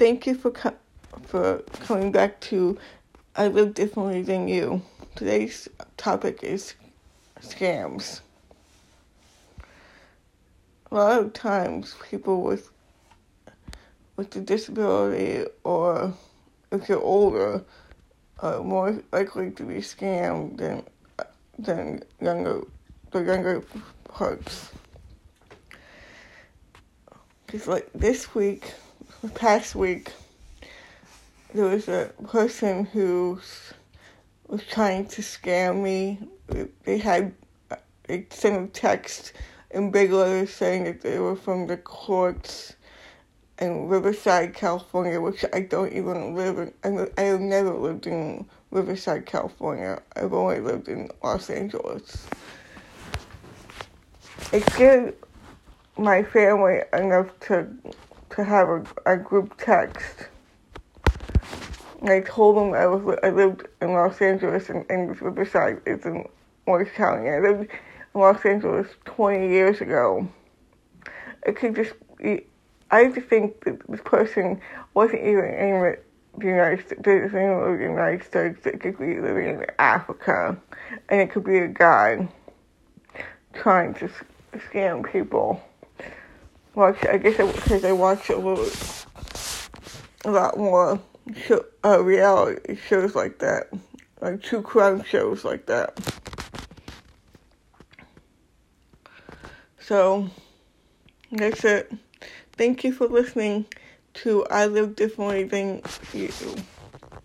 thank you for co- for coming back to I Live Differently Than You. Today's topic is scams. A lot of times, people with with a disability or if you're older are more likely to be scammed than than younger the younger parts. Because like this week, the past week, there was a person who was trying to scam me. They had they sent a text in big letters saying that they were from the courts in Riverside, California, which I don't even live in. I, I have never lived in Riverside, California. I've only lived in Los Angeles. It scared my family enough to to have a, a group text. And I told them I was I lived in Los Angeles and, and Riverside is in Orange County. I lived in Los Angeles 20 years ago. It could just I just think that this person wasn't even in the United States, in the United States. It could be living in Africa, and it could be a guy trying to scam people. Watch, I guess because I watch a a lot more show, uh, reality shows like that, like true crime shows like that. So, that's it. Thank you for listening to I Live Differently Than You.